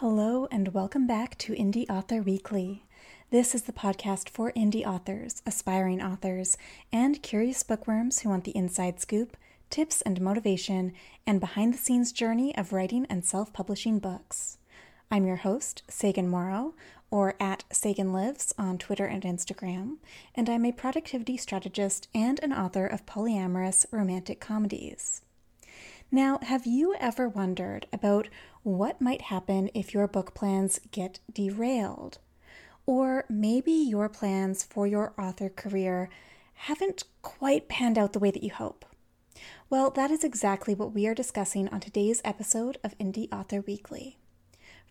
Hello, and welcome back to Indie Author Weekly. This is the podcast for indie authors, aspiring authors, and curious bookworms who want the inside scoop, tips and motivation, and behind the scenes journey of writing and self publishing books. I'm your host, Sagan Morrow, or at Sagan Lives on Twitter and Instagram, and I'm a productivity strategist and an author of polyamorous romantic comedies. Now, have you ever wondered about what might happen if your book plans get derailed? Or maybe your plans for your author career haven't quite panned out the way that you hope. Well, that is exactly what we are discussing on today's episode of Indie Author Weekly.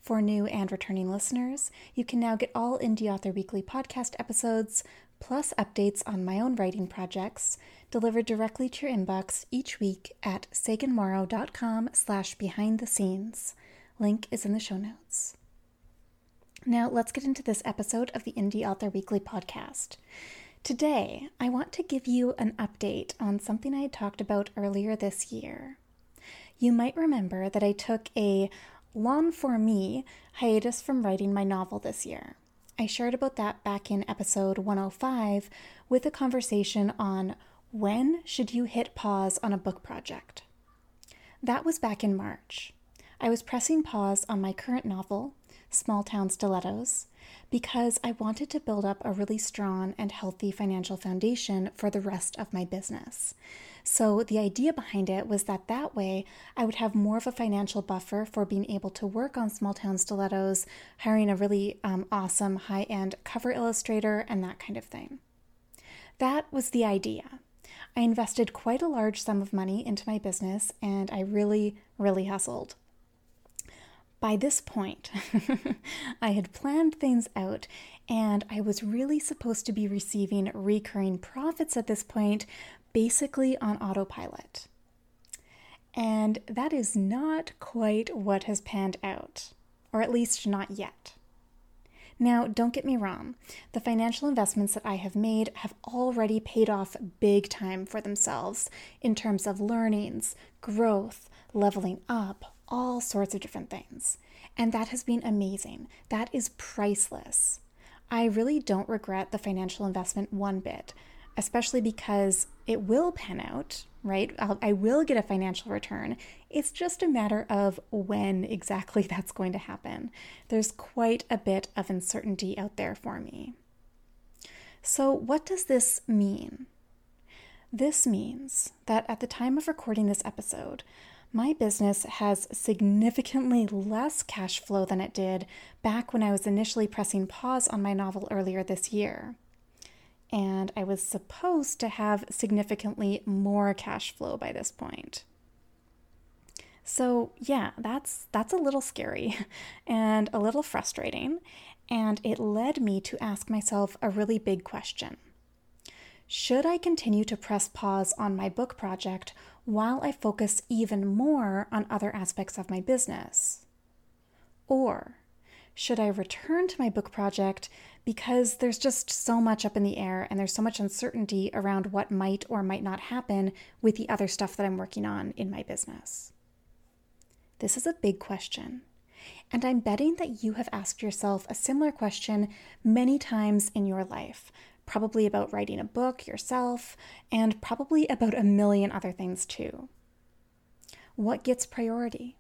For new and returning listeners, you can now get all Indie Author Weekly podcast episodes, plus updates on my own writing projects, delivered directly to your inbox each week at saganmorrow.com slash behind the scenes. Link is in the show notes. Now, let's get into this episode of the Indie Author Weekly podcast. Today, I want to give you an update on something I had talked about earlier this year. You might remember that I took a long for me hiatus from writing my novel this year. I shared about that back in episode 105 with a conversation on when should you hit pause on a book project. That was back in March. I was pressing pause on my current novel, Small Town Stilettos, because I wanted to build up a really strong and healthy financial foundation for the rest of my business. So, the idea behind it was that that way I would have more of a financial buffer for being able to work on Small Town Stilettos, hiring a really um, awesome high end cover illustrator, and that kind of thing. That was the idea. I invested quite a large sum of money into my business and I really, really hustled. By this point, I had planned things out and I was really supposed to be receiving recurring profits at this point, basically on autopilot. And that is not quite what has panned out, or at least not yet. Now, don't get me wrong, the financial investments that I have made have already paid off big time for themselves in terms of learnings, growth, leveling up, all sorts of different things. And that has been amazing. That is priceless. I really don't regret the financial investment one bit, especially because it will pan out, right? I'll, I will get a financial return. It's just a matter of when exactly that's going to happen. There's quite a bit of uncertainty out there for me. So, what does this mean? This means that at the time of recording this episode, my business has significantly less cash flow than it did back when I was initially pressing pause on my novel earlier this year. And I was supposed to have significantly more cash flow by this point. So, yeah, that's that's a little scary and a little frustrating, and it led me to ask myself a really big question. Should I continue to press pause on my book project while I focus even more on other aspects of my business? Or should I return to my book project because there's just so much up in the air and there's so much uncertainty around what might or might not happen with the other stuff that I'm working on in my business? This is a big question. And I'm betting that you have asked yourself a similar question many times in your life, probably about writing a book yourself, and probably about a million other things too. What gets priority?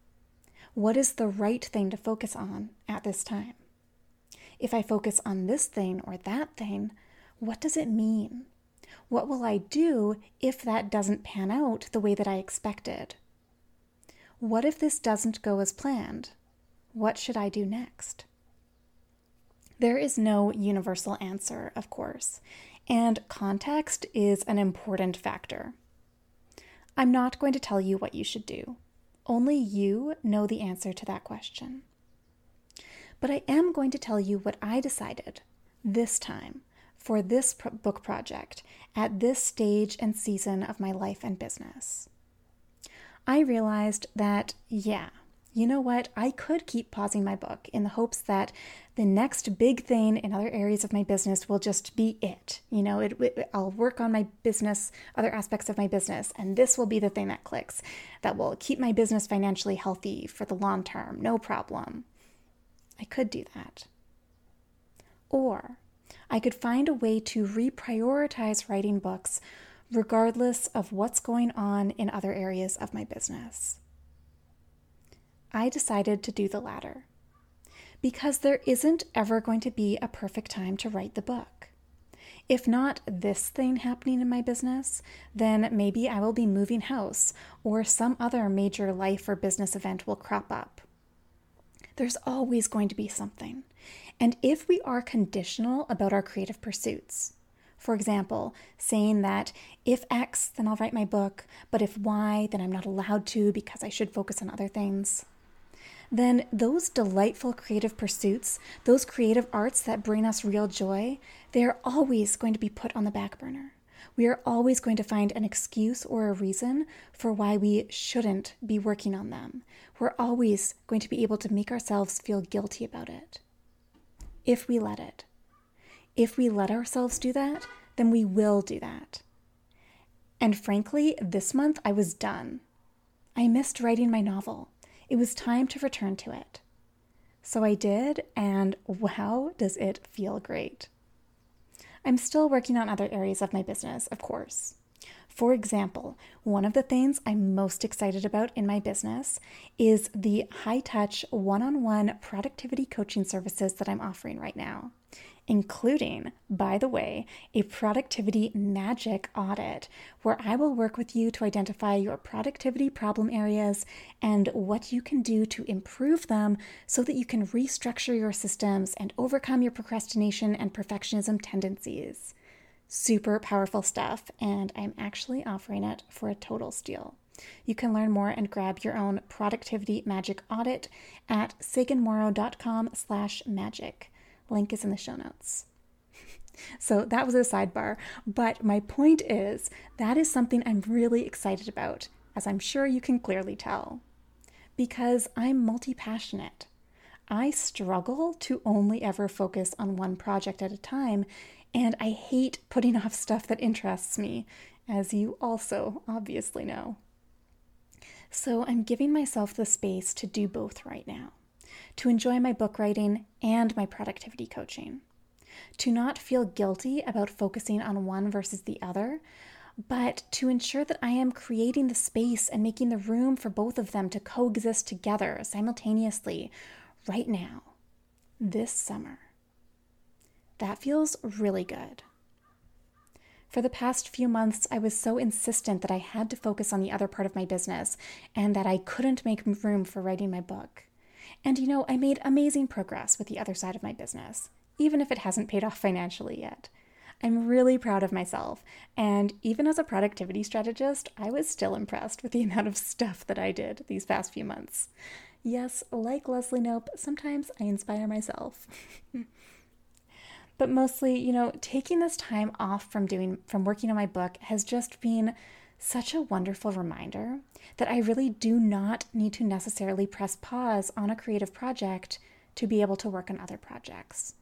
What is the right thing to focus on at this time? If I focus on this thing or that thing, what does it mean? What will I do if that doesn't pan out the way that I expected? What if this doesn't go as planned? What should I do next? There is no universal answer, of course, and context is an important factor. I'm not going to tell you what you should do. Only you know the answer to that question. But I am going to tell you what I decided this time for this pro- book project at this stage and season of my life and business. I realized that, yeah, you know what? I could keep pausing my book in the hopes that the next big thing in other areas of my business will just be it. You know, it, it, I'll work on my business, other aspects of my business, and this will be the thing that clicks that will keep my business financially healthy for the long term, no problem. I could do that. Or I could find a way to reprioritize writing books regardless of what's going on in other areas of my business. I decided to do the latter because there isn't ever going to be a perfect time to write the book. If not this thing happening in my business, then maybe I will be moving house or some other major life or business event will crop up. There's always going to be something. And if we are conditional about our creative pursuits, for example, saying that if X, then I'll write my book, but if Y, then I'm not allowed to because I should focus on other things, then those delightful creative pursuits, those creative arts that bring us real joy, they are always going to be put on the back burner. We are always going to find an excuse or a reason for why we shouldn't be working on them. We're always going to be able to make ourselves feel guilty about it. If we let it. If we let ourselves do that, then we will do that. And frankly, this month I was done. I missed writing my novel. It was time to return to it. So I did, and wow, does it feel great. I'm still working on other areas of my business, of course. For example, one of the things I'm most excited about in my business is the high touch one on one productivity coaching services that I'm offering right now including, by the way, a productivity magic audit where I will work with you to identify your productivity problem areas and what you can do to improve them so that you can restructure your systems and overcome your procrastination and perfectionism tendencies. Super powerful stuff, and I'm actually offering it for a total steal. You can learn more and grab your own productivity magic audit at saganmorrow.com slash magic. Link is in the show notes. so that was a sidebar, but my point is that is something I'm really excited about, as I'm sure you can clearly tell. Because I'm multi passionate. I struggle to only ever focus on one project at a time, and I hate putting off stuff that interests me, as you also obviously know. So I'm giving myself the space to do both right now to enjoy my book writing and my productivity coaching, to not feel guilty about focusing on one versus the other, but to ensure that I am creating the space and making the room for both of them to coexist together simultaneously right now, this summer. That feels really good. For the past few months, I was so insistent that I had to focus on the other part of my business and that I couldn't make room for writing my book. And you know, I made amazing progress with the other side of my business, even if it hasn't paid off financially yet. I'm really proud of myself, and even as a productivity strategist, I was still impressed with the amount of stuff that I did these past few months. Yes, like Leslie Knope, sometimes I inspire myself. but mostly, you know, taking this time off from doing from working on my book has just been such a wonderful reminder that I really do not need to necessarily press pause on a creative project to be able to work on other projects.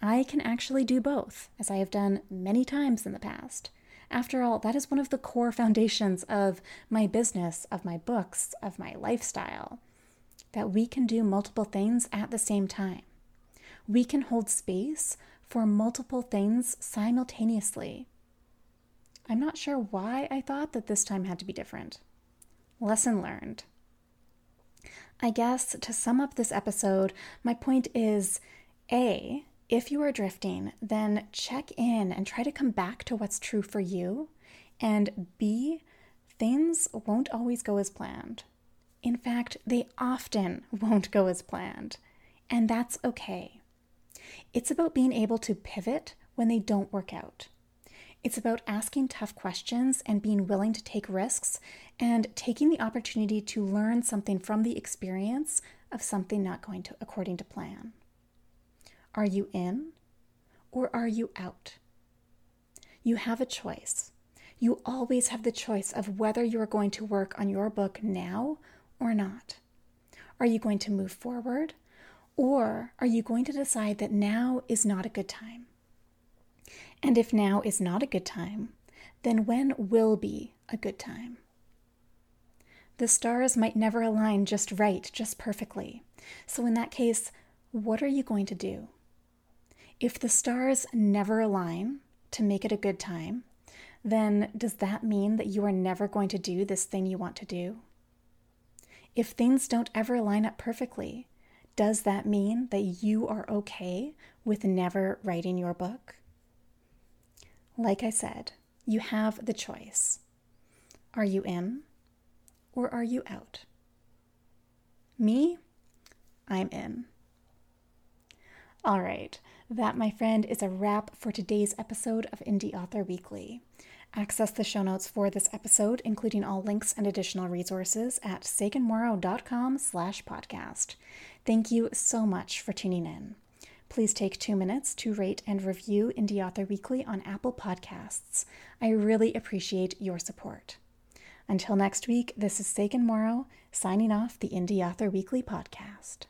I can actually do both, as I have done many times in the past. After all, that is one of the core foundations of my business, of my books, of my lifestyle that we can do multiple things at the same time. We can hold space for multiple things simultaneously. I'm not sure why I thought that this time had to be different. Lesson learned. I guess to sum up this episode, my point is A, if you are drifting, then check in and try to come back to what's true for you. And B, things won't always go as planned. In fact, they often won't go as planned. And that's okay. It's about being able to pivot when they don't work out. It's about asking tough questions and being willing to take risks and taking the opportunity to learn something from the experience of something not going to according to plan. Are you in or are you out? You have a choice. You always have the choice of whether you are going to work on your book now or not. Are you going to move forward or are you going to decide that now is not a good time? And if now is not a good time, then when will be a good time? The stars might never align just right, just perfectly. So, in that case, what are you going to do? If the stars never align to make it a good time, then does that mean that you are never going to do this thing you want to do? If things don't ever line up perfectly, does that mean that you are okay with never writing your book? Like I said, you have the choice. Are you in or are you out? Me, I'm in. All right, that, my friend, is a wrap for today's episode of Indie Author Weekly. Access the show notes for this episode, including all links and additional resources, at saganmorrow.com slash podcast. Thank you so much for tuning in. Please take two minutes to rate and review Indie Author Weekly on Apple Podcasts. I really appreciate your support. Until next week, this is Sagan Morrow signing off the Indie Author Weekly podcast.